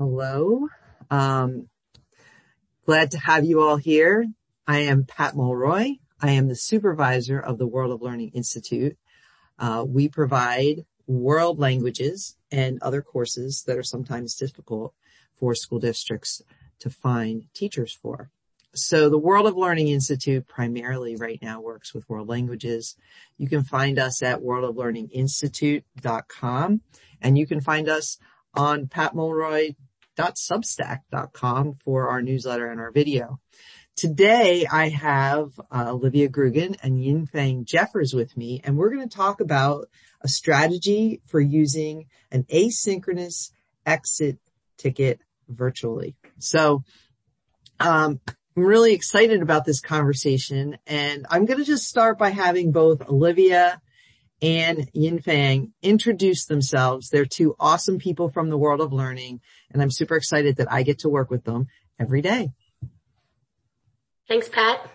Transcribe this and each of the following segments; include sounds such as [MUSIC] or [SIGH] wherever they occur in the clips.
Hello. Um, glad to have you all here. I am Pat Mulroy. I am the supervisor of the World of Learning Institute. Uh, we provide world languages and other courses that are sometimes difficult for school districts to find teachers for. So the World of Learning Institute primarily right now works with world languages. You can find us at worldoflearninginstitute.com and you can find us on patmulroy.substack.com for our newsletter and our video. Today I have uh, Olivia Grugan and Ying-Fang Jeffers with me, and we're going to talk about a strategy for using an asynchronous exit ticket virtually. So, um, I'm really excited about this conversation and I'm going to just start by having both Olivia and Ying-Fang introduce themselves. They're two awesome people from the world of learning, and I'm super excited that I get to work with them every day. Thanks, Pat.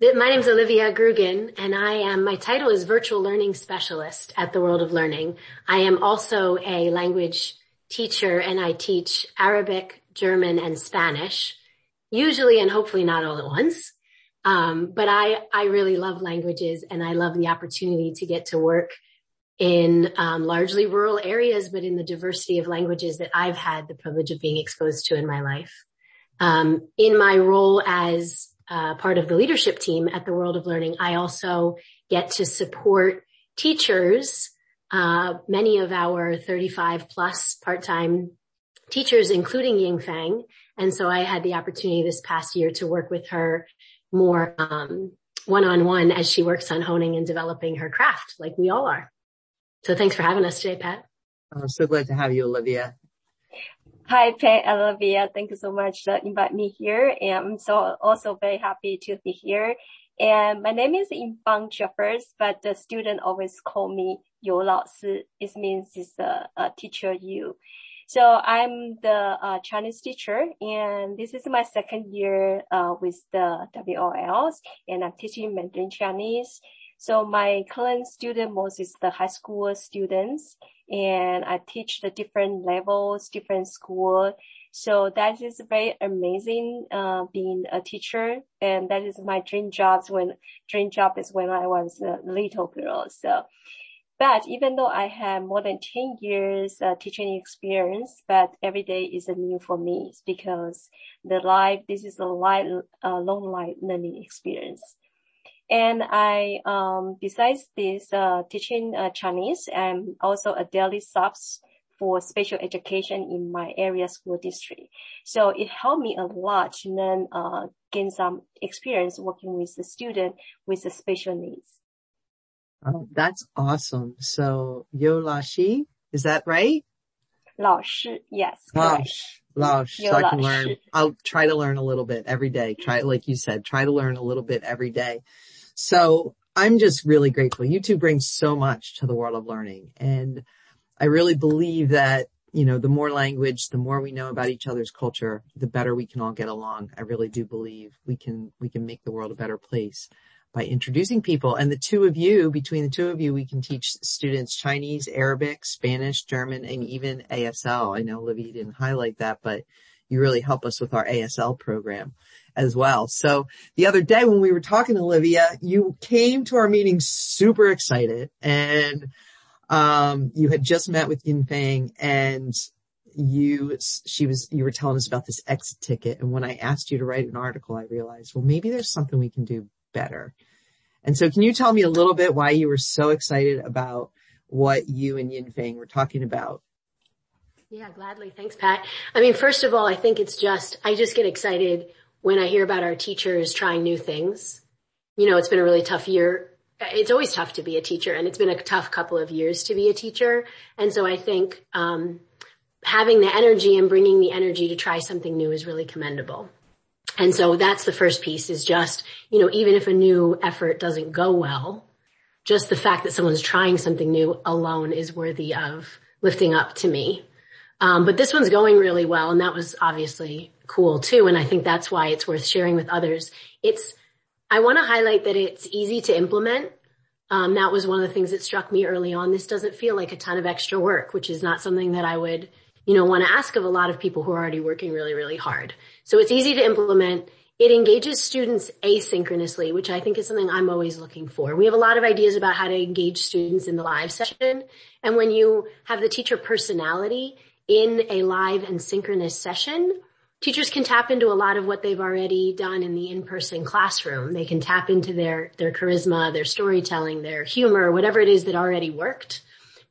My name is Olivia Grugan and I am, my title is Virtual Learning Specialist at the World of Learning. I am also a language teacher and I teach Arabic, German, and Spanish, usually and hopefully not all at once. Um, but I, I really love languages and I love the opportunity to get to work in um, largely rural areas, but in the diversity of languages that I've had the privilege of being exposed to in my life. Um, in my role as uh, part of the leadership team at the World of Learning, I also get to support teachers. Uh, many of our 35 plus part-time teachers, including Ying Fang. And so I had the opportunity this past year to work with her more um, one-on-one as she works on honing and developing her craft like we all are. So thanks for having us today, Pat. I'm so glad to have you, Olivia. Hi, Pat Olivia. Thank you so much to invite me here. And I'm so also very happy to be here. And my name is Ying-Fang Jeffers, but the student always call me Yu Lao It means it's a, a teacher you. So I'm the uh, Chinese teacher and this is my second year uh, with the WOLs and I'm teaching Mandarin Chinese. So my current student most is the high school students and I teach the different levels, different school. So that is very amazing, uh, being a teacher. And that is my dream jobs when dream job is when I was a little girl. So but even though I have more than 10 years uh, teaching experience, but every day is new for me because the life, this is a life, uh, long life learning experience. And I, um, besides this, uh, teaching uh, Chinese, I'm also a daily subs for special education in my area school district. So it helped me a lot to then, uh, gain some experience working with the student with the special needs. Oh, that's awesome. So Yo La Shi, is that right? Lao Shi, yes. Gosh, Lao Shi. So I can learn, I'll try to learn a little bit every day. Try, like you said, try to learn a little bit every day. So I'm just really grateful. You two bring so much to the world of learning. And I really believe that, you know, the more language, the more we know about each other's culture, the better we can all get along. I really do believe we can, we can make the world a better place by introducing people. And the two of you, between the two of you, we can teach students Chinese, Arabic, Spanish, German, and even ASL. I know Olivia didn't highlight that, but you really help us with our ASL program as well. So the other day when we were talking to Olivia, you came to our meeting super excited and um, you had just met with Ying-Fang and you, she was, you were telling us about this exit ticket. And when I asked you to write an article, I realized, well, maybe there's something we can do better. And so can you tell me a little bit why you were so excited about what you and Ying-Fang were talking about? Yeah, gladly. Thanks, Pat. I mean, first of all, I think it's just, I just get excited when I hear about our teachers trying new things. You know, it's been a really tough year. It's always tough to be a teacher and it's been a tough couple of years to be a teacher. And so I think, um, having the energy and bringing the energy to try something new is really commendable. And so that's the first piece is just, you know, even if a new effort doesn't go well, just the fact that someone's trying something new alone is worthy of lifting up to me. Um, but this one's going really well and that was obviously cool too. And I think that's why it's worth sharing with others. It's, I want to highlight that it's easy to implement. Um, that was one of the things that struck me early on. This doesn't feel like a ton of extra work, which is not something that I would you know, want to ask of a lot of people who are already working really, really hard. So it's easy to implement. It engages students asynchronously, which I think is something I'm always looking for. We have a lot of ideas about how to engage students in the live session. And when you have the teacher personality in a live and synchronous session, teachers can tap into a lot of what they've already done in the in-person classroom. They can tap into their, their charisma, their storytelling, their humor, whatever it is that already worked.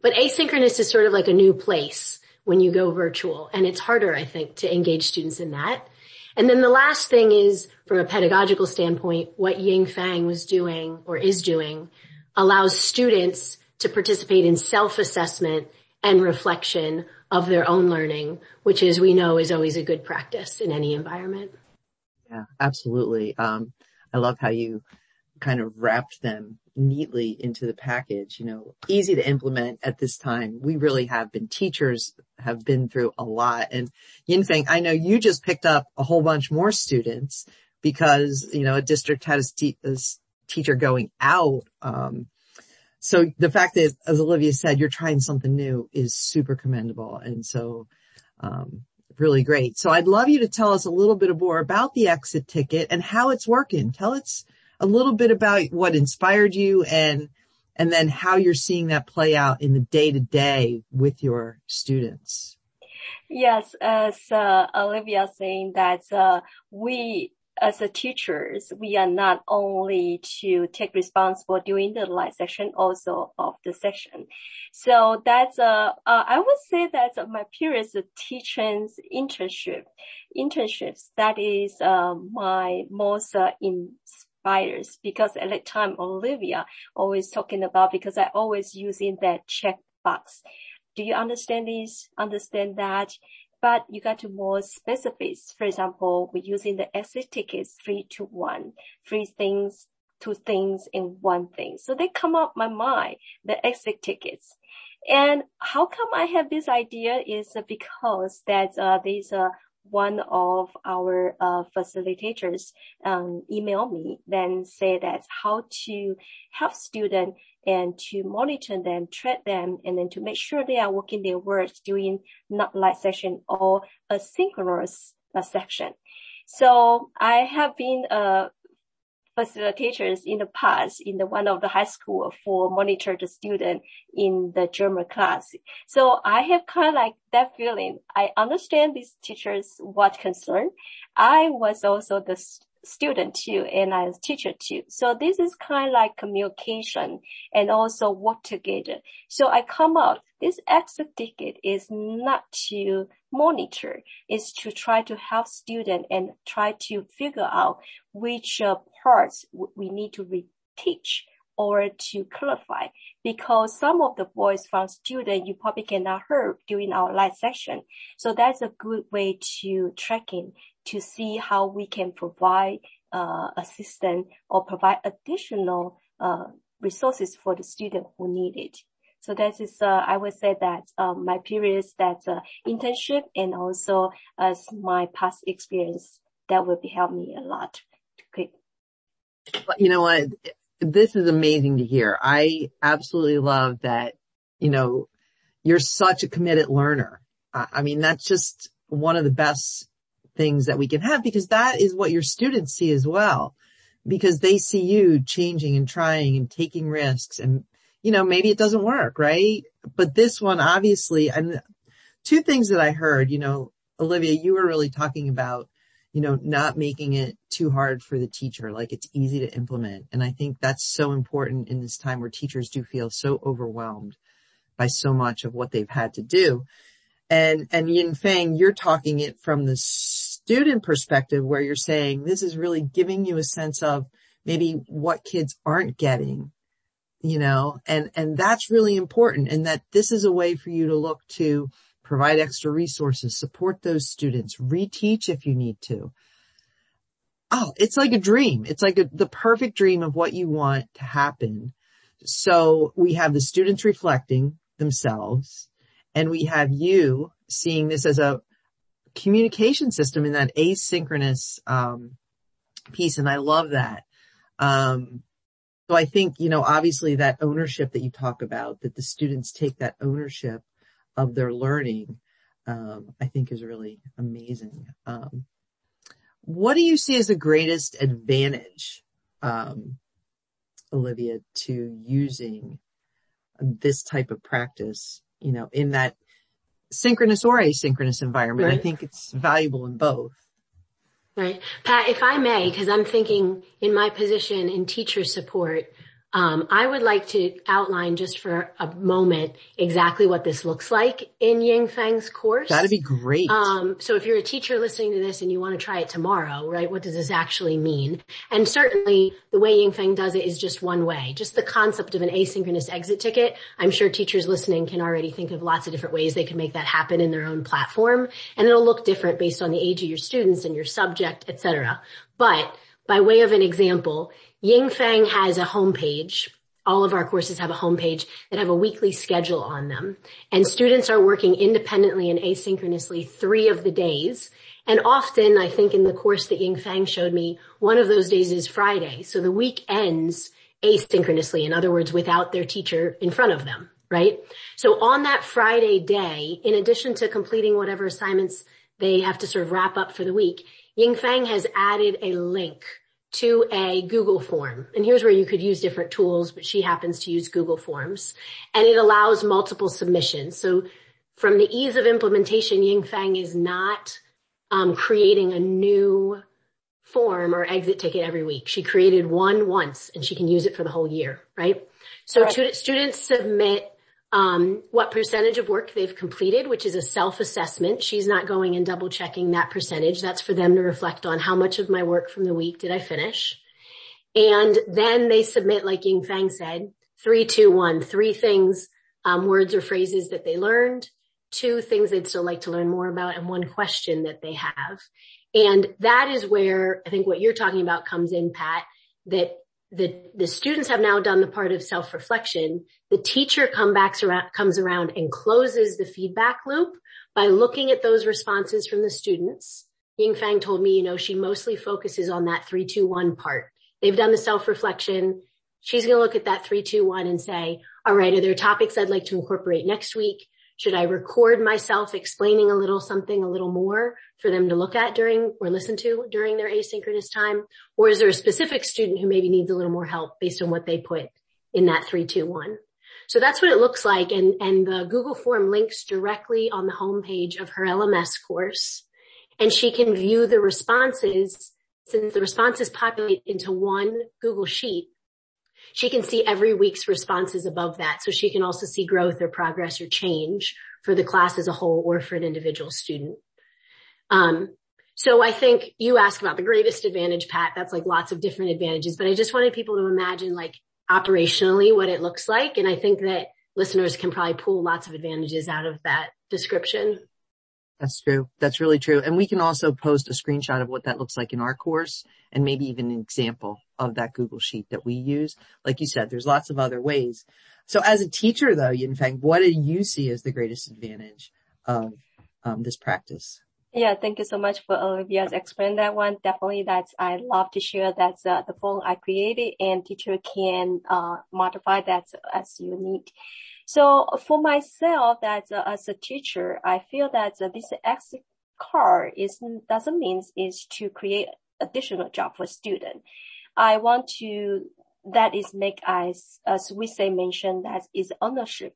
But asynchronous is sort of like a new place when you go virtual and it's harder, I think, to engage students in that. And then the last thing is from a pedagogical standpoint, what Ying Fang was doing or is doing allows students to participate in self-assessment and reflection of their own learning, which as we know is always a good practice in any environment. Yeah, absolutely. Um, I love how you kind of wrapped them neatly into the package, you know, easy to implement at this time. We really have been teachers have been through a lot and Ying-Fang, I know you just picked up a whole bunch more students because, you know, a district had a, te- a teacher going out. Um, so the fact that, as Olivia said, you're trying something new is super commendable. And so, um, really great. So I'd love you to tell us a little bit more about the exit ticket and how it's working. Tell us a little bit about what inspired you and, and then how you're seeing that play out in the day to day with your students. Yes, as uh, Olivia saying that uh, we as a teachers, we are not only to take responsible during the live session, also of the session. So that's, uh, uh I would say that my previous teaching internship, internships, that is, uh, my most, uh, inspires because at that time, Olivia always talking about, because I always using that check box. Do you understand this? Understand that? but you got to more specifics. For example, we're using the exit tickets three to one, three things, two things, and one thing. So they come up my mind, the exit tickets. And how come I have this idea is because that uh, there's a one of our uh, facilitators um, email me, then say that how to help students and to monitor them, track them, and then to make sure they are working their works during not live session or a synchronous uh, section. So I have been a facilitators in the past in the one of the high school for monitor the student in the German class. So I have kind of like that feeling. I understand these teachers what concern. I was also the student too and as teacher too. So this is kind of like communication and also work together. So I come out, this exit ticket is not to monitor, it's to try to help student and try to figure out which uh, parts we need to reteach or to clarify because some of the voice from student you probably cannot hear during our live session. So that's a good way to tracking to see how we can provide uh, assistance or provide additional uh, resources for the student who need it. So that is, uh, I would say that um, my periods that uh, internship and also as my past experience that will be help me a lot. Okay. You know what? This is amazing to hear. I absolutely love that. You know, you're such a committed learner. I mean, that's just one of the best things that we can have because that is what your students see as well. Because they see you changing and trying and taking risks and, you know, maybe it doesn't work, right? But this one obviously, and two things that I heard, you know, Olivia, you were really talking about, you know, not making it too hard for the teacher, like it's easy to implement. And I think that's so important in this time where teachers do feel so overwhelmed by so much of what they've had to do. And, and Ying-Fang, you're talking it from the student perspective where you're saying this is really giving you a sense of maybe what kids aren't getting, you know, and, and that's really important and that this is a way for you to look to provide extra resources, support those students, reteach if you need to. Oh, it's like a dream. It's like a, the perfect dream of what you want to happen. So we have the students reflecting themselves and we have you seeing this as a communication system in that asynchronous um, piece, and I love that. Um, so I think you know, obviously, that ownership that you talk about, that the students take that ownership of their learning, um, I think is really amazing. Um, what do you see as the greatest advantage, um, Olivia, to using this type of practice, you know, in that synchronous or asynchronous environment? Right. I think it's valuable in both. Right. Pat, if I may, because I'm thinking in my position in teacher support, um, I would like to outline just for a moment exactly what this looks like in Ying-Fang's course. That'd be great. Um, so if you're a teacher listening to this and you want to try it tomorrow, right? What does this actually mean? And certainly the way Ying-Fang does it is just one way. Just the concept of an asynchronous exit ticket. I'm sure teachers listening can already think of lots of different ways they can make that happen in their own platform, and it'll look different based on the age of your students and your subject, etc. But by way of an example, Ying-Fang has a homepage. All of our courses have a homepage that have a weekly schedule on them. And students are working independently and asynchronously three of the days. And often, I think in the course that Ying-Fang showed me, one of those days is Friday. So the week ends asynchronously. In other words, without their teacher in front of them, right? So on that Friday day, in addition to completing whatever assignments they have to sort of wrap up for the week, Ying-Fang has added a link to a Google form. And here's where you could use different tools, but she happens to use Google Forms. And it allows multiple submissions. So from the ease of implementation, Ying-Fang is not um, creating a new form or exit ticket every week. She created one once and she can use it for the whole year, right? So right. students submit um, what percentage of work they've completed, which is a self-assessment. She's not going and double checking that percentage. That's for them to reflect on how much of my work from the week did I finish. And then they submit, like Ying-Fang said, three, two, one, three things, um, words or phrases that they learned, two things they'd still like to learn more about, and one question that they have. And that is where I think what you're talking about comes in, Pat, that the, the students have now done the part of self-reflection. The teacher come back comes around and closes the feedback loop by looking at those responses from the students. Ying-Fang told me, you know, she mostly focuses on that three, two, one part. They've done the self-reflection. She's going to look at that three, two, one and say, all right, are there topics I'd like to incorporate next week? Should I record myself explaining a little something a little more for them to look at during or listen to during their asynchronous time? Or is there a specific student who maybe needs a little more help based on what they put in that three, two, one? So that's what it looks like. And, and the Google form links directly on the homepage of her LMS course. And she can view the responses since the responses populate into one Google sheet she can see every week's responses above that. So she can also see growth or progress or change for the class as a whole or for an individual student. Um, so I think you asked about the greatest advantage, Pat. That's like lots of different advantages, but I just wanted people to imagine like operationally what it looks like. And I think that listeners can probably pull lots of advantages out of that description. That's true. That's really true. And we can also post a screenshot of what that looks like in our course and maybe even an example of that Google sheet that we use. Like you said, there's lots of other ways. So as a teacher though, Ying-Fang, what do you see as the greatest advantage of um, this practice? Yeah, thank you so much for Olivia's explain that one. Definitely that's, I love to share that's uh, the form I created and teacher can, uh, modify that as you need. So for myself, that uh, as a teacher, I feel that uh, this exit card is doesn't mean is to create additional job for student. I want to that is make us as we say mention that is ownership.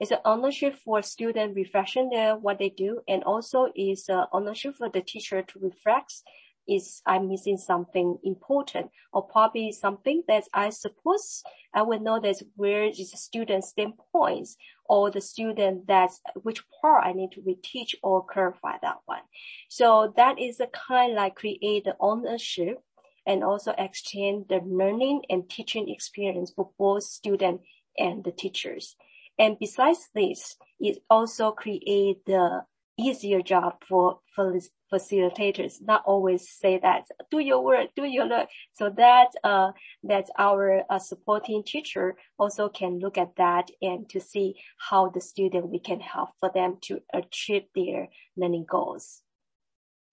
It's an ownership for student reflection their what they do, and also is ownership for the teacher to reflect is I'm missing something important or probably something that I suppose I would know that where is the student standpoints or the student that's which part I need to reteach or clarify that one. So that is a kind like create the ownership and also extend the learning and teaching experience for both student and the teachers. And besides this, it also create the easier job for, for facilitators not always say that do your work do your work so that uh that our uh, supporting teacher also can look at that and to see how the student we can help for them to achieve their learning goals.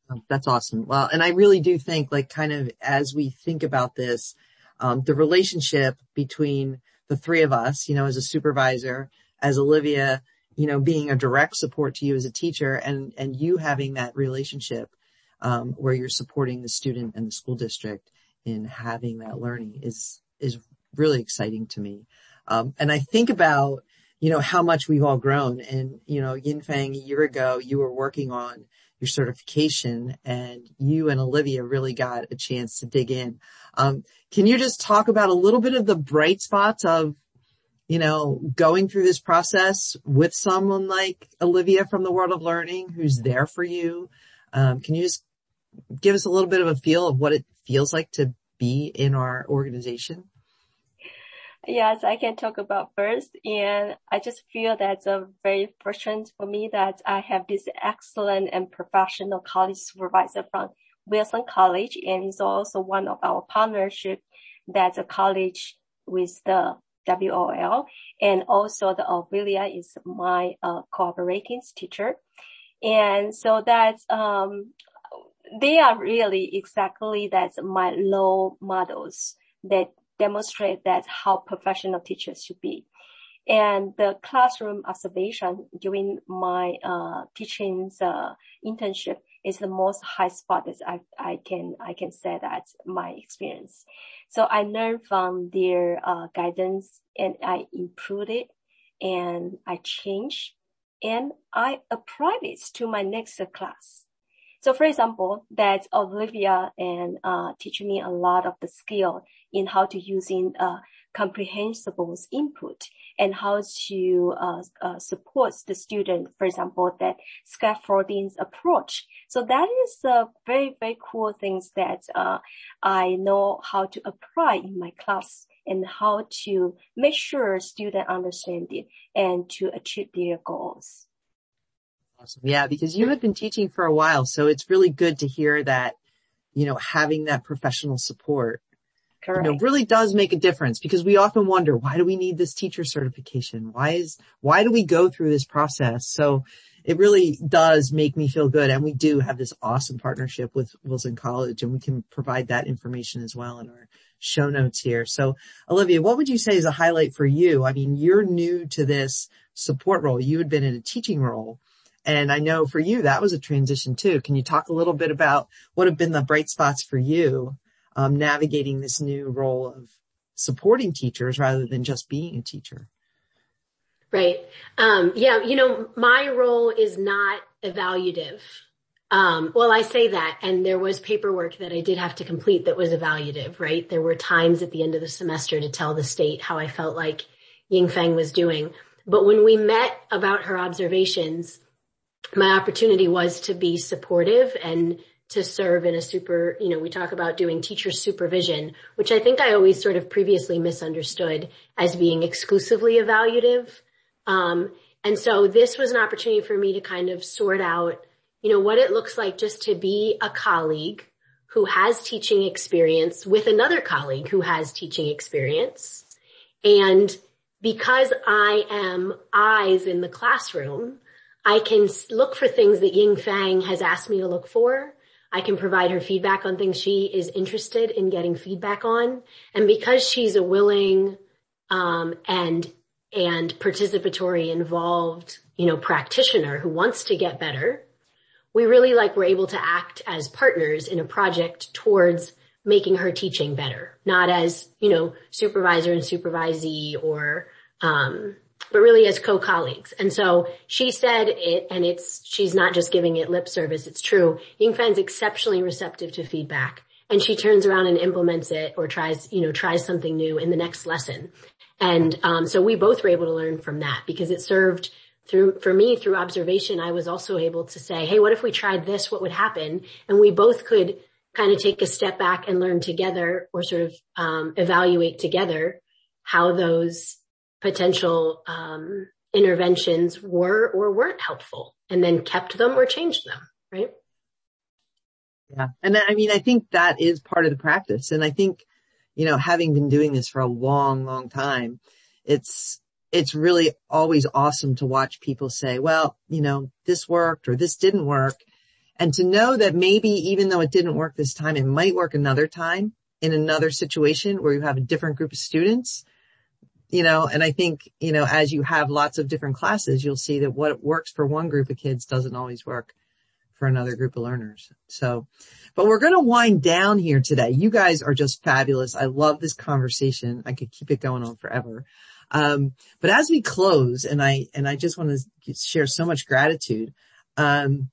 Oh, that's awesome. Well and i really do think like kind of as we think about this um, the relationship between the three of us you know as a supervisor as olivia you know, being a direct support to you as a teacher and, and you having that relationship, um, where you're supporting the student and the school district in having that learning is, is really exciting to me. Um, and I think about, you know, how much we've all grown and, you know, Ying-Fang a year ago, you were working on your certification and you and Olivia really got a chance to dig in. Um, can you just talk about a little bit of the bright spots of, you know, going through this process with someone like Olivia from the world of learning who's there for you? Um, can you just give us a little bit of a feel of what it feels like to be in our organization? Yes, I can talk about first. And I just feel that's a very fortunate for me that I have this excellent and professional college supervisor from Wilson College. And he's also one of our partnership that's a college with the WOL. And also the Aurelia is my uh, cooperating teacher. And so that's, um, they are really exactly that's my role models that demonstrate that how professional teachers should be. And the classroom observation during my uh, teaching's uh, internship is the most high spot that I, I can I can say that my experience. So I learned from their uh, guidance and I improved it and I changed and I applied it to my next class. So for example, that Olivia and uh, teach me a lot of the skill in how to using uh, comprehensible input and how to uh, uh, support the student, for example, that scaffolding approach. So that is a very, very cool things that uh, I know how to apply in my class and how to make sure student understand it and to achieve their goals. Awesome. Yeah, because you have been teaching for a while, so it's really good to hear that, you know, having that professional support Correct. you know, really does make a difference because we often wonder, why do we need this teacher certification? Why is, why do we go through this process? So it really does make me feel good. And we do have this awesome partnership with Wilson College and we can provide that information as well in our show notes here. So Olivia, what would you say is a highlight for you? I mean, you're new to this support role. You had been in a teaching role and I know for you, that was a transition too. Can you talk a little bit about what have been the bright spots for you, um, navigating this new role of supporting teachers rather than just being a teacher? Right. Um, yeah, you know, my role is not evaluative. Um, well, I say that, and there was paperwork that I did have to complete that was evaluative, right? There were times at the end of the semester to tell the state how I felt like Ying-Fang was doing. But when we met about her observations, my opportunity was to be supportive and to serve in a super, you know, we talk about doing teacher supervision, which I think I always sort of previously misunderstood as being exclusively evaluative. Um, and so this was an opportunity for me to kind of sort out, you know, what it looks like just to be a colleague who has teaching experience with another colleague who has teaching experience. And because I am eyes in the classroom, I can look for things that Ying-Fang has asked me to look for. I can provide her feedback on things she is interested in getting feedback on. And because she's a willing, um, and, and participatory involved, you know, practitioner who wants to get better, we really like we're able to act as partners in a project towards making her teaching better, not as, you know, supervisor and supervisee or, um, but really as co-colleagues. And so she said it, and it's, she's not just giving it lip service, it's true. Ying-Fang's exceptionally receptive to feedback and she turns around and implements it or tries, you know, tries something new in the next lesson. And, um, so we both were able to learn from that because it served through, for me, through observation, I was also able to say, Hey, what if we tried this? What would happen? And we both could kind of take a step back and learn together or sort of, um, evaluate together how those potential um, interventions were or weren't helpful and then kept them or changed them, right? Yeah. And I mean, I think that is part of the practice. And I think, you know, having been doing this for a long, long time, it's, it's really always awesome to watch people say, well, you know, this worked or this didn't work. And to know that maybe even though it didn't work this time, it might work another time in another situation where you have a different group of students you know, and I think, you know, as you have lots of different classes, you'll see that what works for one group of kids doesn't always work for another group of learners. So, but we're going to wind down here today. You guys are just fabulous. I love this conversation. I could keep it going on forever. Um, but as we close and I, and I just want to share so much gratitude. Um,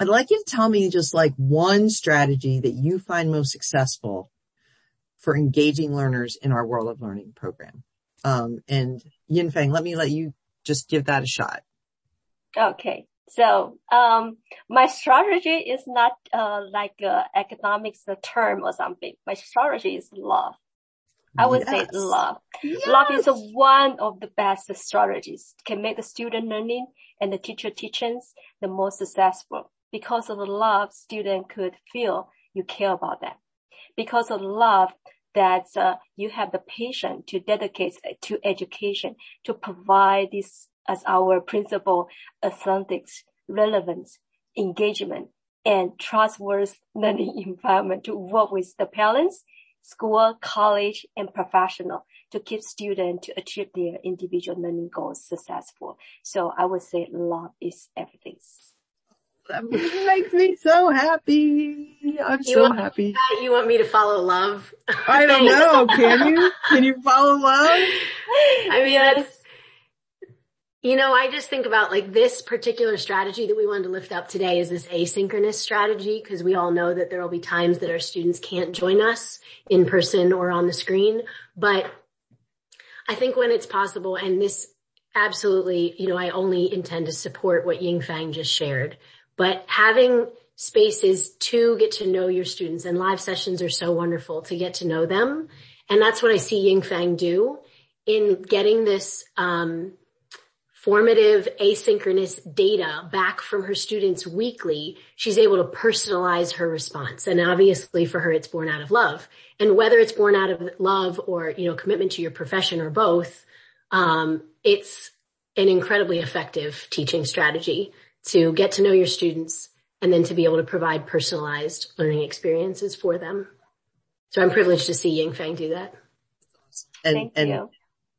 I'd like you to tell me just like one strategy that you find most successful for engaging learners in our World of Learning program. Um, and Ying-Fang, let me let you just give that a shot. Okay. So, um, my strategy is not, uh, like, uh, economics term or something. My strategy is love. I would yes. say love. Yes. Love is one of the best strategies can make the student learning and the teacher teachings the most successful. Because of the love, student could feel you care about them. Because of love, that uh, you have the patience to dedicate to education to provide this as our principal authentics, relevance, engagement, and trustworthy learning [LAUGHS] environment to work with the parents, school, college, and professional to keep students to achieve their individual learning goals successful. So I would say love is everything. [LAUGHS] That makes me so happy. I'm you so happy. You want me to follow love? I don't [LAUGHS] know. Can you? Can you follow love? [LAUGHS] I mean, that's, you know, I just think about like this particular strategy that we wanted to lift up today is this asynchronous strategy because we all know that there will be times that our students can't join us in person or on the screen. But I think when it's possible and this absolutely, you know, I only intend to support what Ying-Fang just shared but having spaces to get to know your students and live sessions are so wonderful to get to know them. And that's what I see Ying-Fang do in getting this, um, formative asynchronous data back from her students weekly, she's able to personalize her response. And obviously for her, it's born out of love. And whether it's born out of love or, you know, commitment to your profession or both, um, it's an incredibly effective teaching strategy to get to know your students and then to be able to provide personalized learning experiences for them. So I'm privileged to see Ying-Fang do that. And, Thank and you.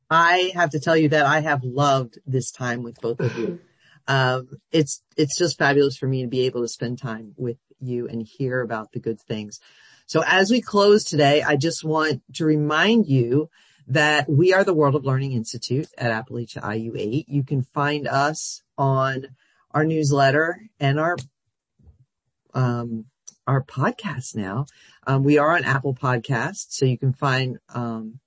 I have to tell you that I have loved this time with both of you. um, it's, it's just fabulous for me to be able to spend time with you and hear about the good things. So as we close today, I just want to remind you that we are the World of Learning Institute at Appalachia IU8. You can find us on our newsletter and our um, our podcast now. Um, we are on Apple Podcasts, so you can find um,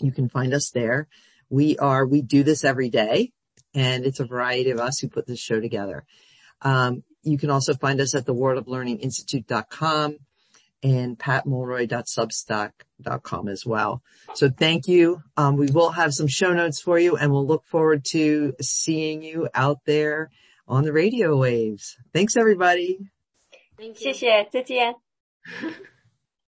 you can find us there. We are we do this every day, and it's a variety of us who put this show together. Um, you can also find us at the worldoflearninginstitute.com and patmulroy.substack.com as well. So thank you. Um, we will have some show notes for you and we'll look forward to seeing you out there on the radio waves. Thanks everybody. Thank you. 谢谢，再见。 [LAUGHS]